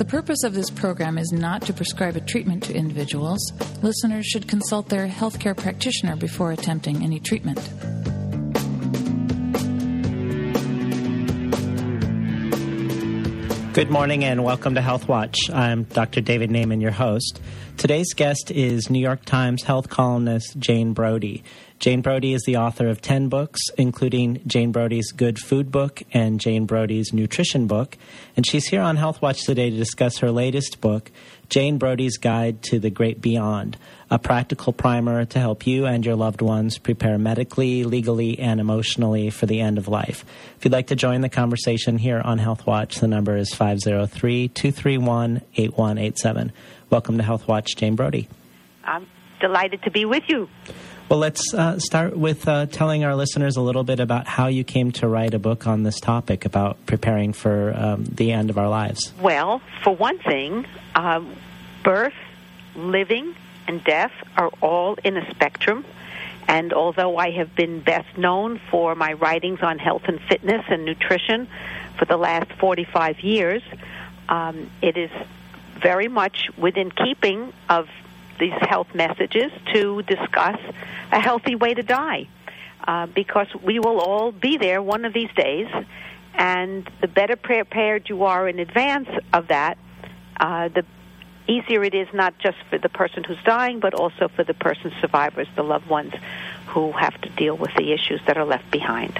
The purpose of this program is not to prescribe a treatment to individuals. Listeners should consult their healthcare practitioner before attempting any treatment. Good morning and welcome to Health Watch. I'm Dr. David Naimon, your host. Today's guest is New York Times health columnist Jane Brody. Jane Brody is the author of 10 books, including Jane Brody's Good Food book and Jane Brody's Nutrition book. And she's here on Health Watch today to discuss her latest book, Jane Brody's Guide to the Great Beyond, a practical primer to help you and your loved ones prepare medically, legally, and emotionally for the end of life. If you'd like to join the conversation here on Health Watch, the number is 503 231 8187. Welcome to Health Watch, Jane Brody. I'm delighted to be with you. Well, let's uh, start with uh, telling our listeners a little bit about how you came to write a book on this topic about preparing for um, the end of our lives. Well, for one thing, um, birth, living, and death are all in a spectrum. And although I have been best known for my writings on health and fitness and nutrition for the last 45 years, um, it is very much within keeping of these health messages to discuss a healthy way to die. Uh, because we will all be there one of these days, and the better prepared you are in advance of that, uh, the easier it is not just for the person who's dying, but also for the person's survivors, the loved ones who have to deal with the issues that are left behind.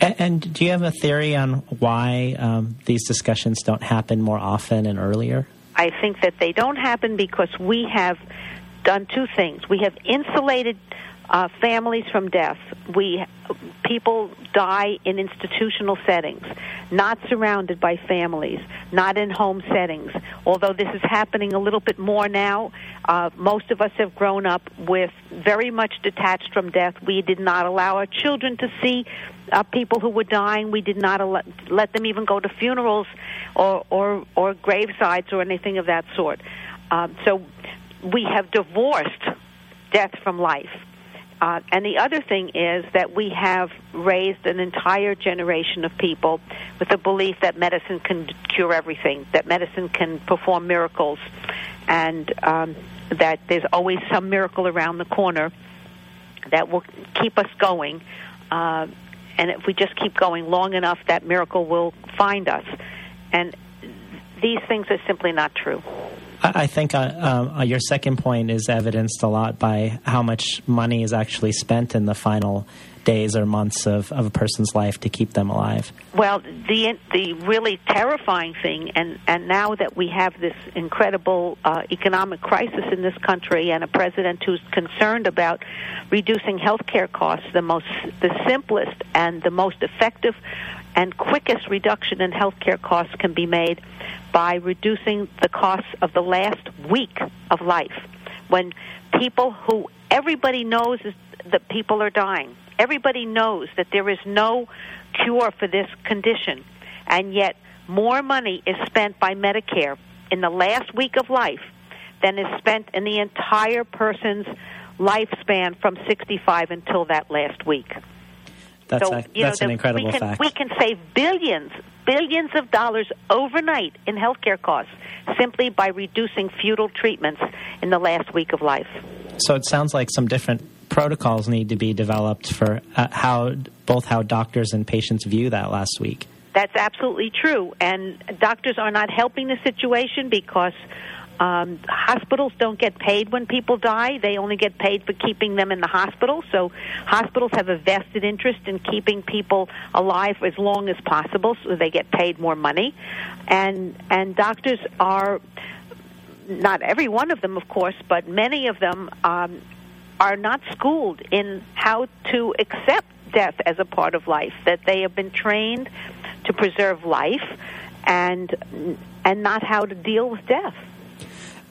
And, and do you have a theory on why um, these discussions don't happen more often and earlier? I think that they don't happen because we have done two things. We have insulated uh, families from death. We people die in institutional settings, not surrounded by families, not in home settings. Although this is happening a little bit more now, uh, most of us have grown up with very much detached from death. We did not allow our children to see uh, people who were dying. We did not al- let them even go to funerals or or, or or anything of that sort. Um, so we have divorced death from life. Uh, and the other thing is that we have raised an entire generation of people with the belief that medicine can cure everything, that medicine can perform miracles, and um, that there's always some miracle around the corner that will keep us going. Uh, and if we just keep going long enough, that miracle will find us. And these things are simply not true. I think uh, uh, your second point is evidenced a lot by how much money is actually spent in the final days or months of, of a person's life to keep them alive. Well, the the really terrifying thing, and and now that we have this incredible uh, economic crisis in this country, and a president who's concerned about reducing health care costs, the most the simplest and the most effective and quickest reduction in health care costs can be made by reducing the costs of the last week of life when people who everybody knows is that people are dying everybody knows that there is no cure for this condition and yet more money is spent by medicare in the last week of life than is spent in the entire person's lifespan from 65 until that last week that's, so, a, that's know, an incredible we can, fact. We can save billions, billions of dollars overnight in healthcare costs simply by reducing futile treatments in the last week of life. So it sounds like some different protocols need to be developed for uh, how both how doctors and patients view that last week. That's absolutely true, and doctors are not helping the situation because um, hospitals don't get paid when people die. They only get paid for keeping them in the hospital. So hospitals have a vested interest in keeping people alive as long as possible, so they get paid more money. And and doctors are not every one of them, of course, but many of them um, are not schooled in how to accept death as a part of life. That they have been trained to preserve life and and not how to deal with death.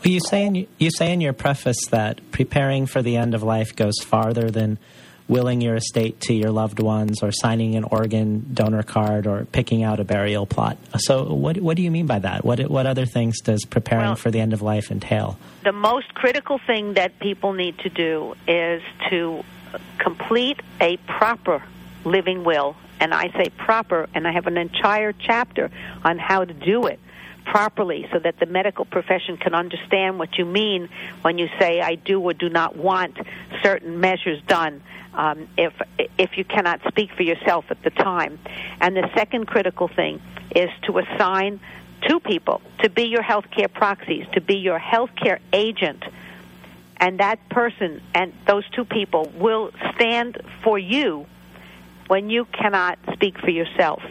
Well, you say in you say in your preface that preparing for the end of life goes farther than willing your estate to your loved ones or signing an organ donor card or picking out a burial plot. So what what do you mean by that? What what other things does preparing well, for the end of life entail? The most critical thing that people need to do is to complete a proper living will. And I say proper and I have an entire chapter on how to do it properly so that the medical profession can understand what you mean when you say I do or do not want certain measures done um, if if you cannot speak for yourself at the time. And the second critical thing is to assign two people to be your healthcare proxies, to be your healthcare agent. And that person and those two people will stand for you when you cannot speak for yourself.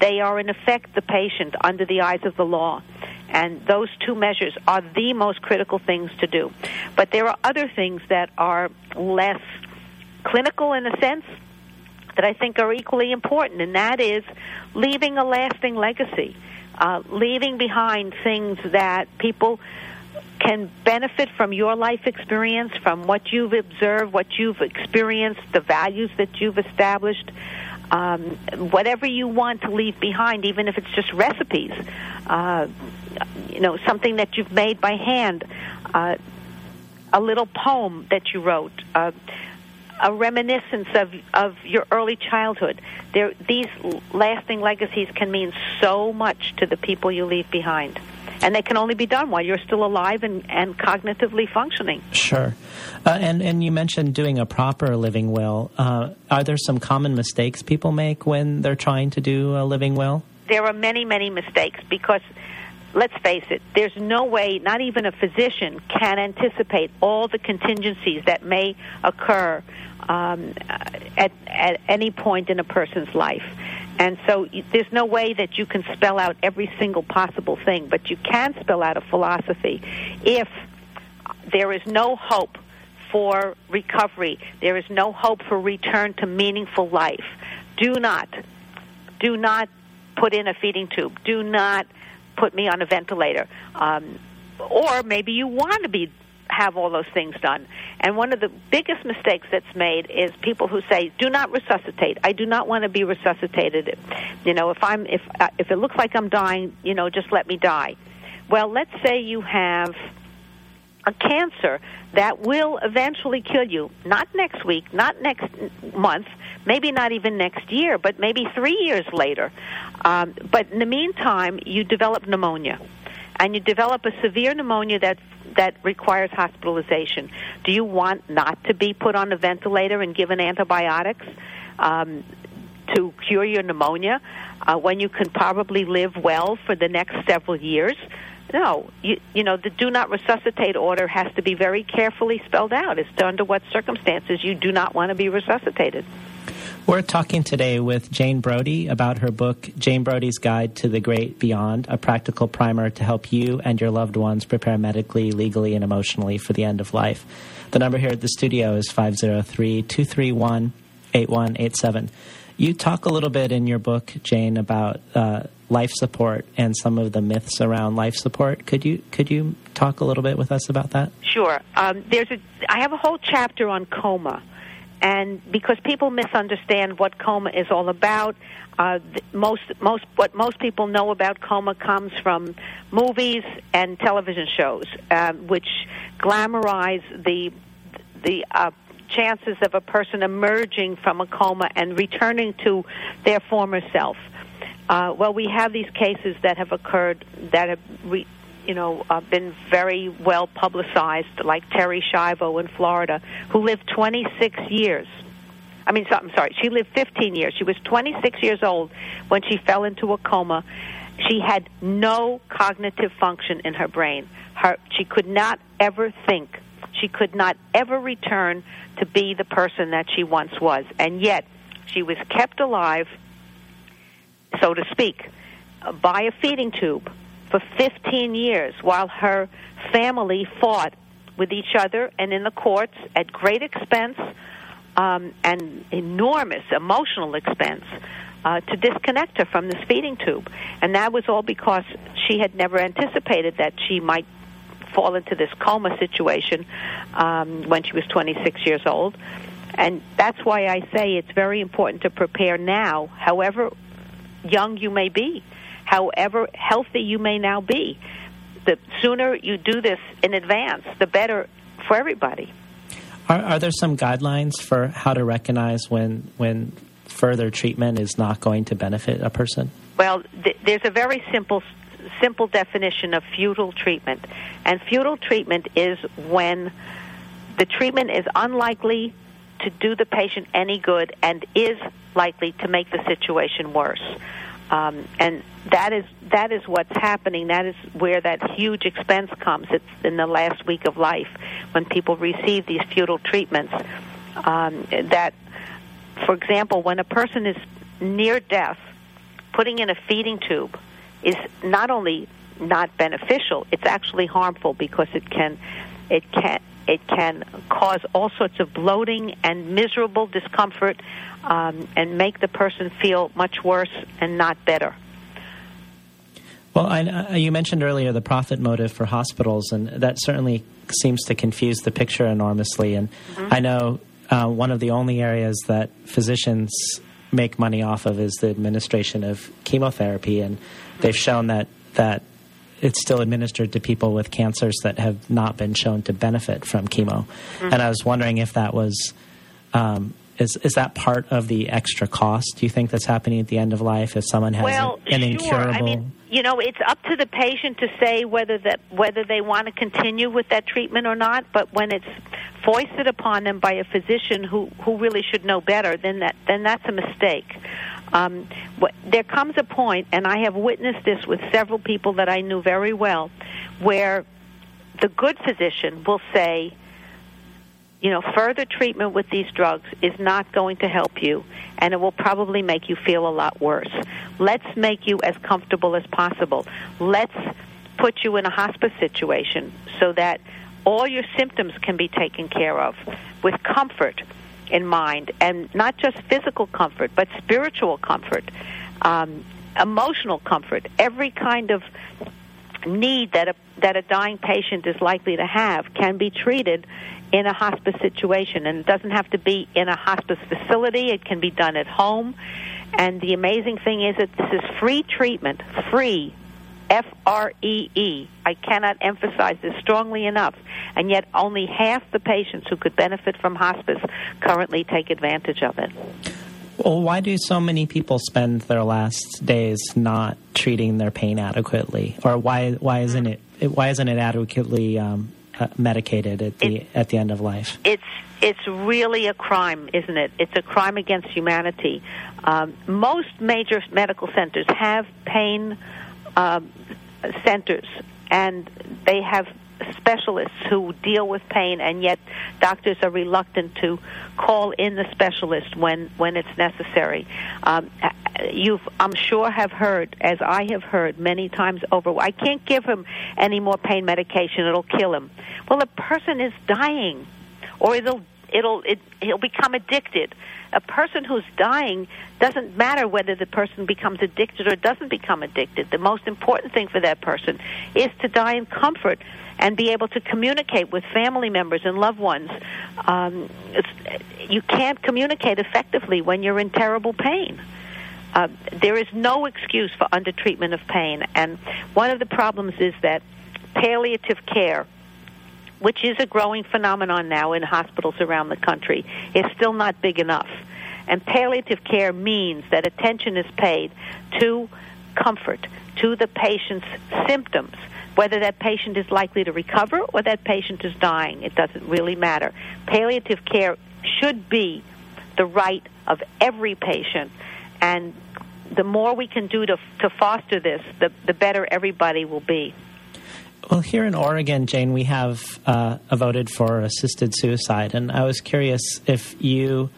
They are, in effect, the patient under the eyes of the law. And those two measures are the most critical things to do. But there are other things that are less clinical in a sense that I think are equally important, and that is leaving a lasting legacy, uh, leaving behind things that people can benefit from your life experience, from what you've observed, what you've experienced, the values that you've established. Um, whatever you want to leave behind, even if it's just recipes, uh, you know, something that you've made by hand, uh, a little poem that you wrote, uh, a reminiscence of of your early childhood. There, these lasting legacies can mean so much to the people you leave behind. And they can only be done while you're still alive and, and cognitively functioning. Sure. Uh, and, and you mentioned doing a proper living will. Uh, are there some common mistakes people make when they're trying to do a living will? There are many, many mistakes because let's face it, there's no way, not even a physician can anticipate all the contingencies that may occur um, at, at any point in a person's life. And so there's no way that you can spell out every single possible thing, but you can spell out a philosophy if there is no hope for recovery, there is no hope for return to meaningful life. Do not, do not put in a feeding tube. Do not put me on a ventilator. Um, or maybe you want to be have all those things done. And one of the biggest mistakes that's made is people who say, "Do not resuscitate. I do not want to be resuscitated. You know, if I'm if uh, if it looks like I'm dying, you know, just let me die." Well, let's say you have a cancer that will eventually kill you. Not next week, not next month, maybe not even next year, but maybe three years later. Um, but in the meantime, you develop pneumonia and you develop a severe pneumonia that that requires hospitalization. Do you want not to be put on a ventilator and given antibiotics um, to cure your pneumonia uh, when you can probably live well for the next several years? No, you, you know the do not resuscitate order has to be very carefully spelled out as to under what circumstances you do not want to be resuscitated. We're talking today with Jane Brody about her book, Jane Brody's Guide to the Great Beyond, a practical primer to help you and your loved ones prepare medically, legally, and emotionally for the end of life. The number here at the studio is 503 231 8187. You talk a little bit in your book, Jane, about uh, life support and some of the myths around life support. Could you could you talk a little bit with us about that? Sure. Um, there's a I have a whole chapter on coma and because people misunderstand what coma is all about, uh, most most what most people know about coma comes from movies and television shows, uh, which glamorize the the uh, chances of a person emerging from a coma and returning to their former self. Uh, well, we have these cases that have occurred that have re- you know, uh, been very well publicized, like Terri Schiavo in Florida, who lived 26 years. I mean, so, I'm sorry, she lived 15 years. She was 26 years old when she fell into a coma. She had no cognitive function in her brain. Her, she could not ever think. She could not ever return to be the person that she once was. And yet, she was kept alive, so to speak, by a feeding tube for 15 years while her family fought with each other and in the courts at great expense um, and enormous emotional expense uh, to disconnect her from this feeding tube. And that was all because she had never anticipated that she might fall into this coma situation um, when she was 26 years old. And that's why I say it's very important to prepare now, however young you may be however healthy you may now be. The sooner you do this in advance, the better for everybody. Are, are there some guidelines for how to recognize when when further treatment is not going to benefit a person? Well, th- there's a very simple simple definition of futile treatment. And futile treatment is when the treatment is unlikely to do the patient any good and is likely to make the situation worse. Um, and that is that is what's happening. That is where that huge expense comes. It's in the last week of life when people receive these futile treatments. Um, that, for example, when a person is near death, putting in a feeding tube is not only not beneficial; it's actually harmful because it can it can it can cause all sorts of bloating and miserable discomfort um, and make the person feel much worse and not better. Well, I, you mentioned earlier the profit motive for hospitals, and that certainly seems to confuse the picture enormously. And mm-hmm. I know uh, one of the only areas that physicians make money off of is the administration of chemotherapy, and they've shown that that it's still administered to people with cancers that have not been shown to benefit from chemo. Mm-hmm. And I was wondering if that was um, is is that part of the extra cost? Do you think that's happening at the end of life if someone has well, an, an sure. incurable? I mean, you know, it's up to the patient to say whether that whether they want to continue with that treatment or not. But when it's foisted upon them by a physician who who really should know better, then that then that's a mistake. Um, there comes a point, and I have witnessed this with several people that I knew very well, where the good physician will say you know, further treatment with these drugs is not going to help you, and it will probably make you feel a lot worse. Let's make you as comfortable as possible. Let's put you in a hospice situation so that all your symptoms can be taken care of with comfort in mind, and not just physical comfort, but spiritual comfort, um, emotional comfort, every kind of need that a that a dying patient is likely to have can be treated in a hospice situation. And it doesn't have to be in a hospice facility, it can be done at home. And the amazing thing is that this is free treatment, free, F R E E. I cannot emphasize this strongly enough. And yet, only half the patients who could benefit from hospice currently take advantage of it. Well, why do so many people spend their last days not treating their pain adequately, or why why isn't it why isn't it adequately um, uh, medicated at the it, at the end of life. It's it's really a crime, isn't it? It's a crime against humanity. Um, most major medical centers have pain um, centers, and they have specialists who deal with pain, and yet doctors are reluctant to call in the specialist when when it's necessary. Um, you, I'm sure, have heard, as I have heard many times over. I can't give him any more pain medication; it'll kill him. Well, a person is dying, or it'll it'll it, he'll become addicted. A person who's dying doesn't matter whether the person becomes addicted or doesn't become addicted. The most important thing for that person is to die in comfort and be able to communicate with family members and loved ones. Um, you can't communicate effectively when you're in terrible pain. Uh, there is no excuse for undertreatment of pain, and one of the problems is that palliative care which is a growing phenomenon now in hospitals around the country, is still not big enough. And palliative care means that attention is paid to comfort, to the patient's symptoms, whether that patient is likely to recover or that patient is dying, it doesn't really matter. Palliative care should be the right of every patient, and the more we can do to, to foster this, the, the better everybody will be. Well, here in Oregon, Jane, we have uh, voted for assisted suicide, and I was curious if you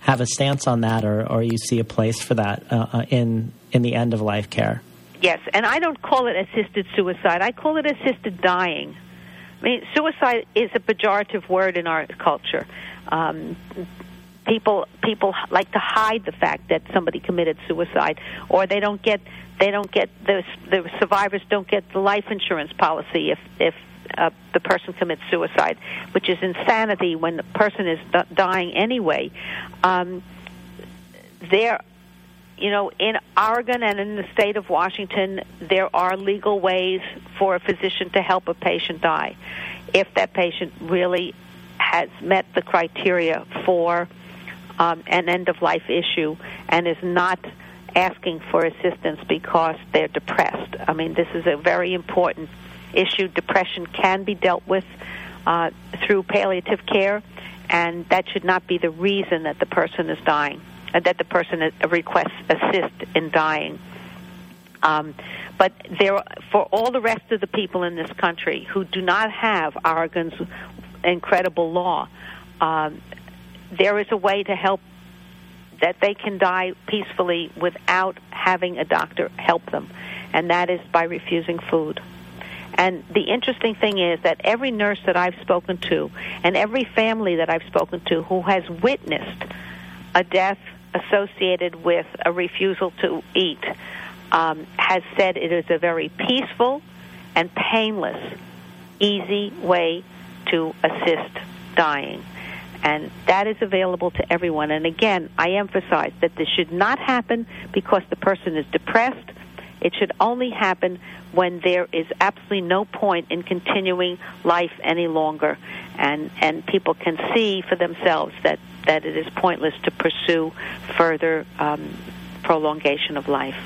have a stance on that, or, or you see a place for that uh, uh in in the end of life care. Yes, and I don't call it assisted suicide. I call it assisted dying. I mean, suicide is a pejorative word in our culture. Um, people people like to hide the fact that somebody committed suicide, or they don't get they don't get the the survivors don't get the life insurance policy if if uh, the person commits suicide, which is insanity when the person is dying anyway. Um, there you know, in Oregon and in the state of Washington, there are legal ways for a physician to help a patient die if that patient really has met the criteria for um, an end of life issue and is not asking for assistance because they're depressed. I mean, this is a very important issue. Depression can be dealt with uh, through palliative care, and that should not be the reason that the person is dying, uh, that the person requests assist in dying. Um, but there, for all the rest of the people in this country who do not have Oregon's incredible law, um, there is a way to help that they can die peacefully without having a doctor help them, and that is by refusing food. And the interesting thing is that every nurse that I've spoken to and every family that I've spoken to who has witnessed a death associated with a refusal to eat um, has said it is a very peaceful and painless, easy way to assist dying. And that is available to everyone. And again, I emphasize that this should not happen because the person is depressed. It should only happen when there is absolutely no point in continuing life any longer. And, and people can see for themselves that, that it is pointless to pursue further um, prolongation of life.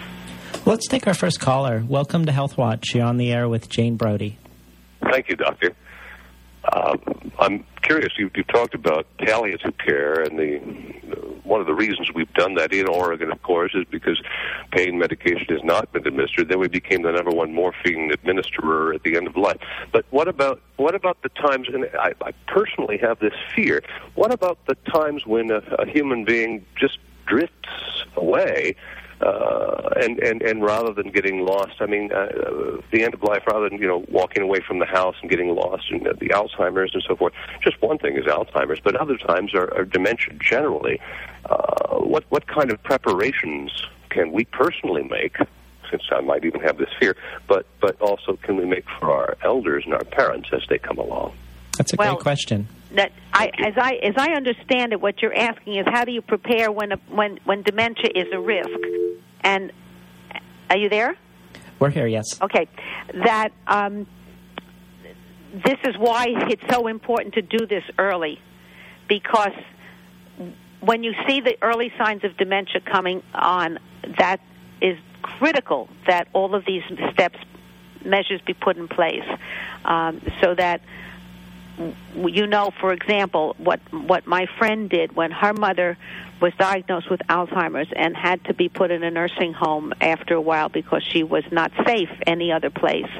Let's take our first caller. Welcome to Health Watch. You're on the air with Jane Brody. Thank you, Doctor. Uh, I'm curious. You, you talked about palliative care, and the one of the reasons we've done that in Oregon, of course, is because pain medication has not been administered. Then we became the number one morphine administerer at the end of life. But what about what about the times? And I, I personally have this fear. What about the times when a, a human being just drifts away? Uh, and and and rather than getting lost, I mean, uh, the end of life, rather than you know walking away from the house and getting lost, and uh, the Alzheimer's and so forth. Just one thing is Alzheimer's, but other times are, are dementia generally. Uh, what what kind of preparations can we personally make? Since I might even have this fear, but but also can we make for our elders and our parents as they come along? That's a well, great question. That I, as I as I understand it, what you're asking is how do you prepare when a, when when dementia is a risk? And are you there? We're here. Yes. Okay. That um, this is why it's so important to do this early, because when you see the early signs of dementia coming on, that is critical that all of these steps measures be put in place um, so that you know, for example, what what my friend did when her mother was diagnosed with Alzheimer's and had to be put in a nursing home after a while because she was not safe any other place.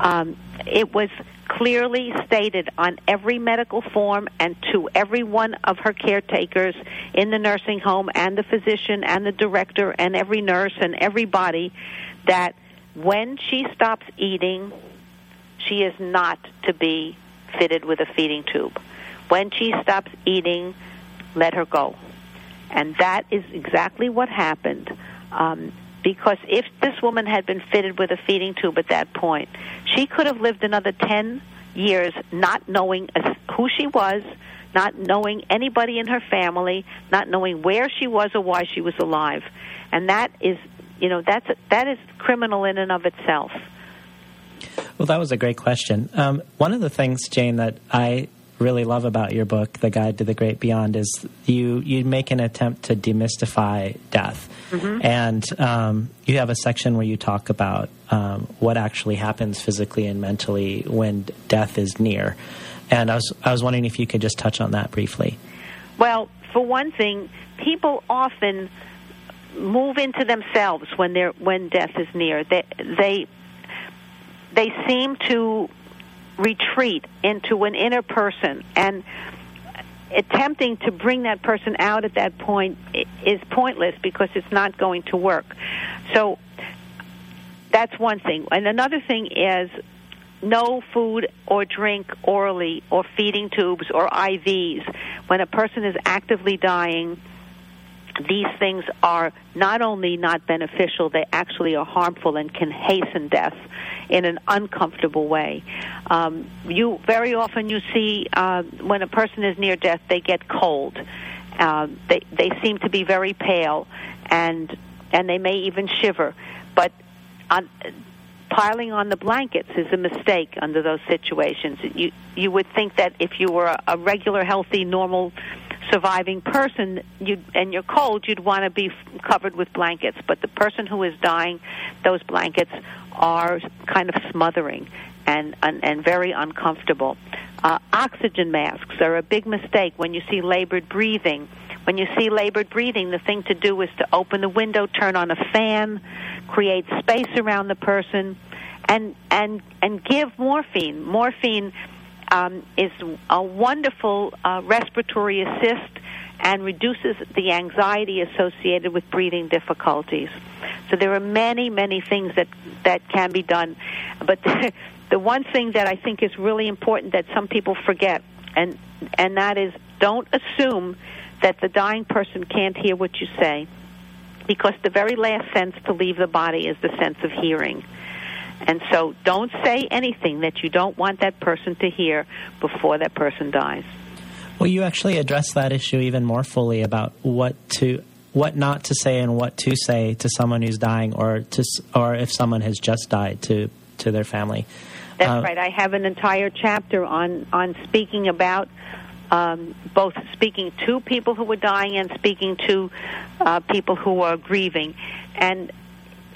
Um, it was clearly stated on every medical form and to every one of her caretakers in the nursing home and the physician and the director and every nurse and everybody that when she stops eating, she is not to be fitted with a feeding tube. When she stops eating, let her go. And that is exactly what happened. Um, because if this woman had been fitted with a feeding tube at that point, she could have lived another 10 years not knowing who she was, not knowing anybody in her family, not knowing where she was or why she was alive. And that is, you know, that's that is criminal in and of itself. Well, that was a great question. Um, one of the things, Jane, that I really love about your book, The Guide to the Great Beyond, is you you make an attempt to demystify death, mm-hmm. and um, you have a section where you talk about um, what actually happens physically and mentally when death is near. And I was I was wondering if you could just touch on that briefly. Well, for one thing, people often move into themselves when they're when death is near. They they they seem to retreat into an inner person and attempting to bring that person out at that point is pointless because it's not going to work. So that's one thing. And another thing is no food or drink orally or feeding tubes or IVs. When a person is actively dying, these things are not only not beneficial, they actually are harmful and can hasten death in an uncomfortable way. Um, you very often you see uh, when a person is near death, they get cold. Uh, they they seem to be very pale, and and they may even shiver. But on, piling on the blankets is a mistake under those situations. You you would think that if you were a, a regular, healthy, normal surviving person you and you're cold you'd want to be covered with blankets. But the person who is dying those blankets are kind of smothering and and, and very uncomfortable. Uh, oxygen masks are a big mistake when you see labored breathing. When you see labored breathing the thing to do is to open the window turn on a fan create space around the person and and and give morphine. Morphine um, is a wonderful uh, respiratory assist and reduces the anxiety associated with breathing difficulties. So there are many, many things that that can be done, but the, the one thing that I think is really important that some people forget, and and that is don't assume that the dying person can't hear what you say, because the very last sense to leave the body is the sense of hearing. And so don't say anything that you don't want that person to hear before that person dies. Well, you actually address that issue even more fully about what to what not to say and what to say to someone who's dying or to or if someone has just died to to their family. That's uh, right. I have an entire chapter on on speaking about um, both speaking to people who were dying and speaking to uh, people who are grieving. And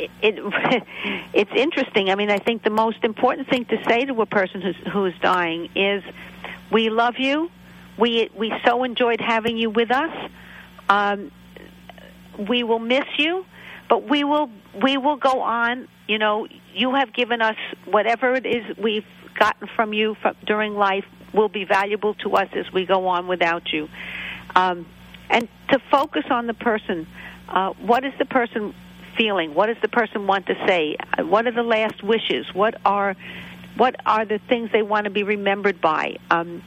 it, it it's interesting. I mean, I think the most important thing to say to a person who's who's dying is, "We love you. We we so enjoyed having you with us. Um, we will miss you, but we will we will go on. You know, you have given us whatever it is we've gotten from you from, during life will be valuable to us as we go on without you. Um, and to focus on the person. Uh, what is the person feeling? What does the person want to say? What are the last wishes? What are what are the things they want to be remembered by? Um,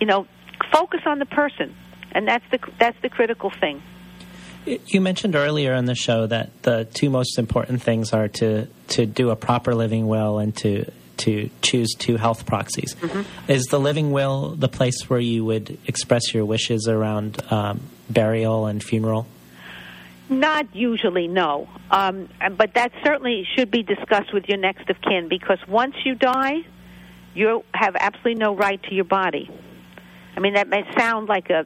you know, focus on the person, and that's the that's the critical thing. You mentioned earlier in the show that the two most important things are to to do a proper living will and to to choose two health proxies. Mm-hmm. Is the living will the place where you would express your wishes around um, burial and funeral? Not usually, no. Um, but that certainly should be discussed with your next of kin because once you die, you have absolutely no right to your body. I mean, that may sound like a,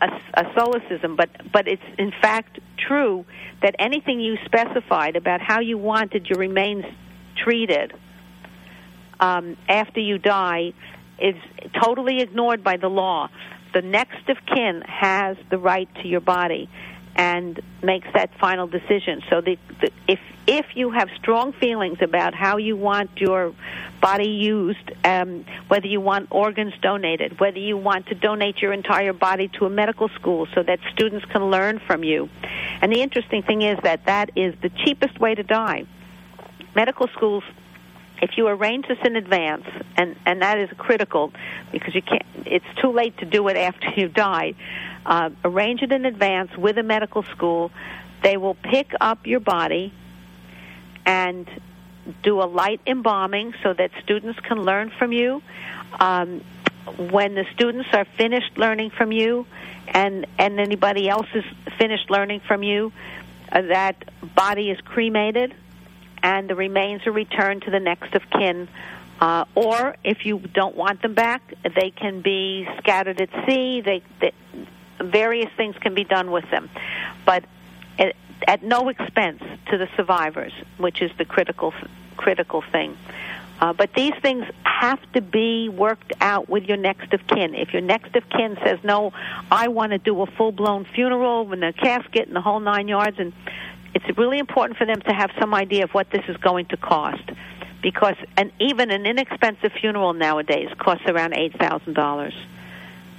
a, a solecism, but but it's in fact true that anything you specified about how you wanted your remains treated um, after you die is totally ignored by the law. The next of kin has the right to your body and makes that final decision. So the, the, if if you have strong feelings about how you want your body used, um, whether you want organs donated, whether you want to donate your entire body to a medical school so that students can learn from you, and the interesting thing is that that is the cheapest way to die. Medical schools if you arrange this in advance, and and that is critical because you can't. It's too late to do it after you die uh, arrange it in advance with a medical school. They will pick up your body and do a light embalming so that students can learn from you. Um, when the students are finished learning from you, and and anybody else is finished learning from you, uh, that body is cremated, and the remains are returned to the next of kin. Uh, or if you don't want them back, they can be scattered at sea. They, they various things can be done with them, but at, at no expense to the survivors, which is the critical critical thing. Uh, but these things have to be worked out with your next of kin. If your next of kin says, "No, I want to do a full blown funeral with a casket and the whole nine yards," and it's really important for them to have some idea of what this is going to cost, because and even an inexpensive funeral nowadays costs around eight thousand dollars.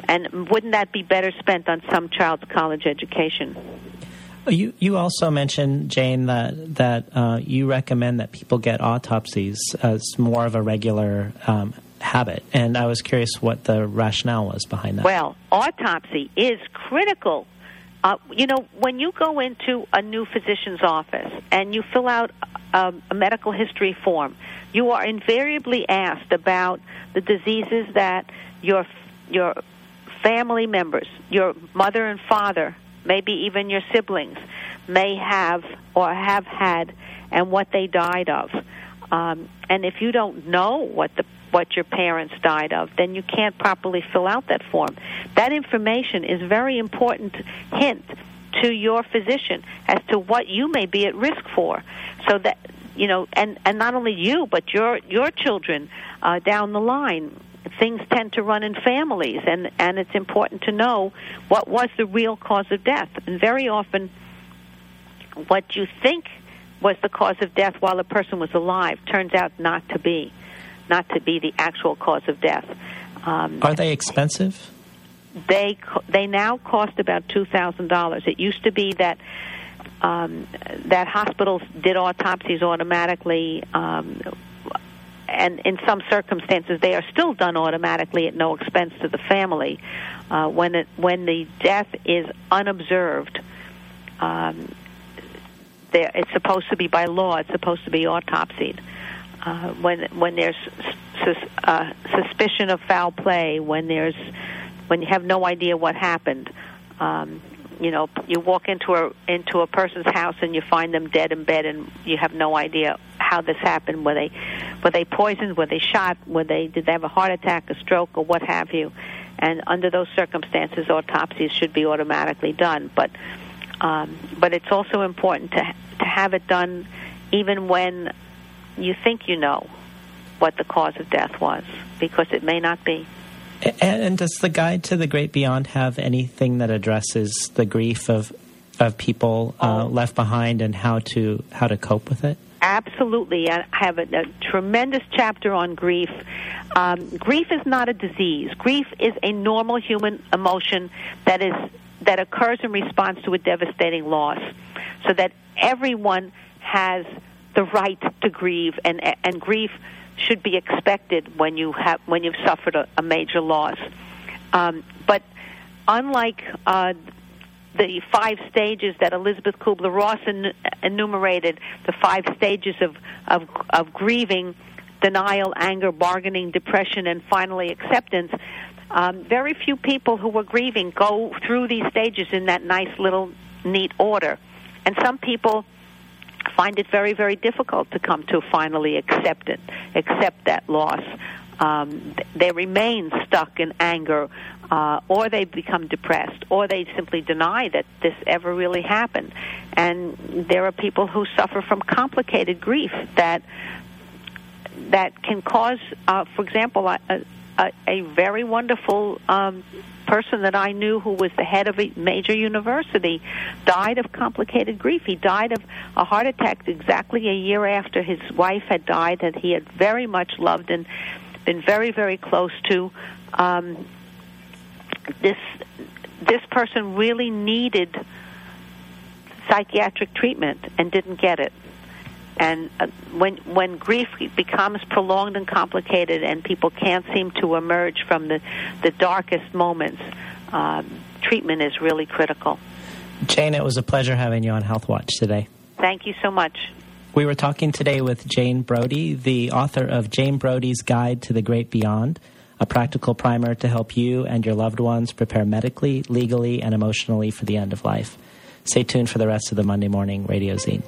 And wouldn't that be better spent on some child's college education? You you also mentioned Jane that that uh, you recommend that people get autopsies as more of a regular um, habit, and I was curious what the rationale was behind that. Well, autopsy is critical. Uh, you know, when you go into a new physician's office and you fill out a, a medical history form, you are invariably asked about the diseases that your your family members, your mother and father, maybe even your siblings, may have or have had, and what they died of. Um, and if you don't know what the what your parents died of, then you can't properly fill out that form. That information is very important hint to your physician as to what you may be at risk for, so that you know, and and not only you, but your your children uh, down the line. Things tend to run in families, and and it's important to know what was the real cause of death. And very often, what you think was the cause of death while the person was alive turns out not to be, not to be the actual cause of death. Um, Are they expensive? They they now cost about two thousand dollars. It used to be that um, that hospitals did autopsies automatically. Um, and in some circumstances, they are still done automatically at no expense to the family. Uh, when it, when the death is unobserved, um, there, it's supposed to be by law. It's supposed to be autopsied. Uh, when when there's sus, uh, suspicion of foul play, when there's when you have no idea what happened, um, you know, you walk into a into a person's house and you find them dead in bed, and you have no idea how this happened. Were they were they poisoned? Were they shot? Were they did they have a heart attack, a stroke, or what have you? And under those circumstances, autopsies should be automatically done. But um, but it's also important to to have it done even when you think you know what the cause of death was, because it may not be. And, does the guide to the great beyond have anything that addresses the grief of of people uh, oh. left behind and how to how to cope with it? Absolutely, I have a, a tremendous chapter on grief. Um, grief is not a disease. Grief is a normal human emotion that is that occurs in response to a devastating loss, so that everyone has the right to grieve, and and grief should be expected when you have when you've suffered a, a major loss. Um, but unlike uh, the five stages that Elisabeth Kübler-Ross en- enumerated, the five stages of, of, of grieving, denial, anger, bargaining, depression, and finally acceptance. Um, very few people who are grieving go through these stages in that nice little neat order. And some people find it very, very difficult to come to finally accept it, accept that loss. Um, they remain stuck in anger, uh, or they become depressed, or they simply deny that this ever really happened. And there are people who suffer from complicated grief that that can cause, uh, for example, a, a, a very wonderful um, person that I knew who was the head of a major university died of complicated grief. He died of a heart attack exactly a year after his wife had died that he had very much loved and been very, very close to. Um, this this person really needed psychiatric treatment and didn't get it. And uh, when when grief becomes prolonged and complicated, and people can't seem to emerge from the the darkest moments, um, treatment is really critical. Jane, it was a pleasure having you on Health Watch today. Thank you so much. We were talking today with Jane Brody, the author of Jane Brody's Guide to the Great Beyond, a practical primer to help you and your loved ones prepare medically, legally, and emotionally for the end of life. Stay tuned for the rest of the Monday morning radio zine.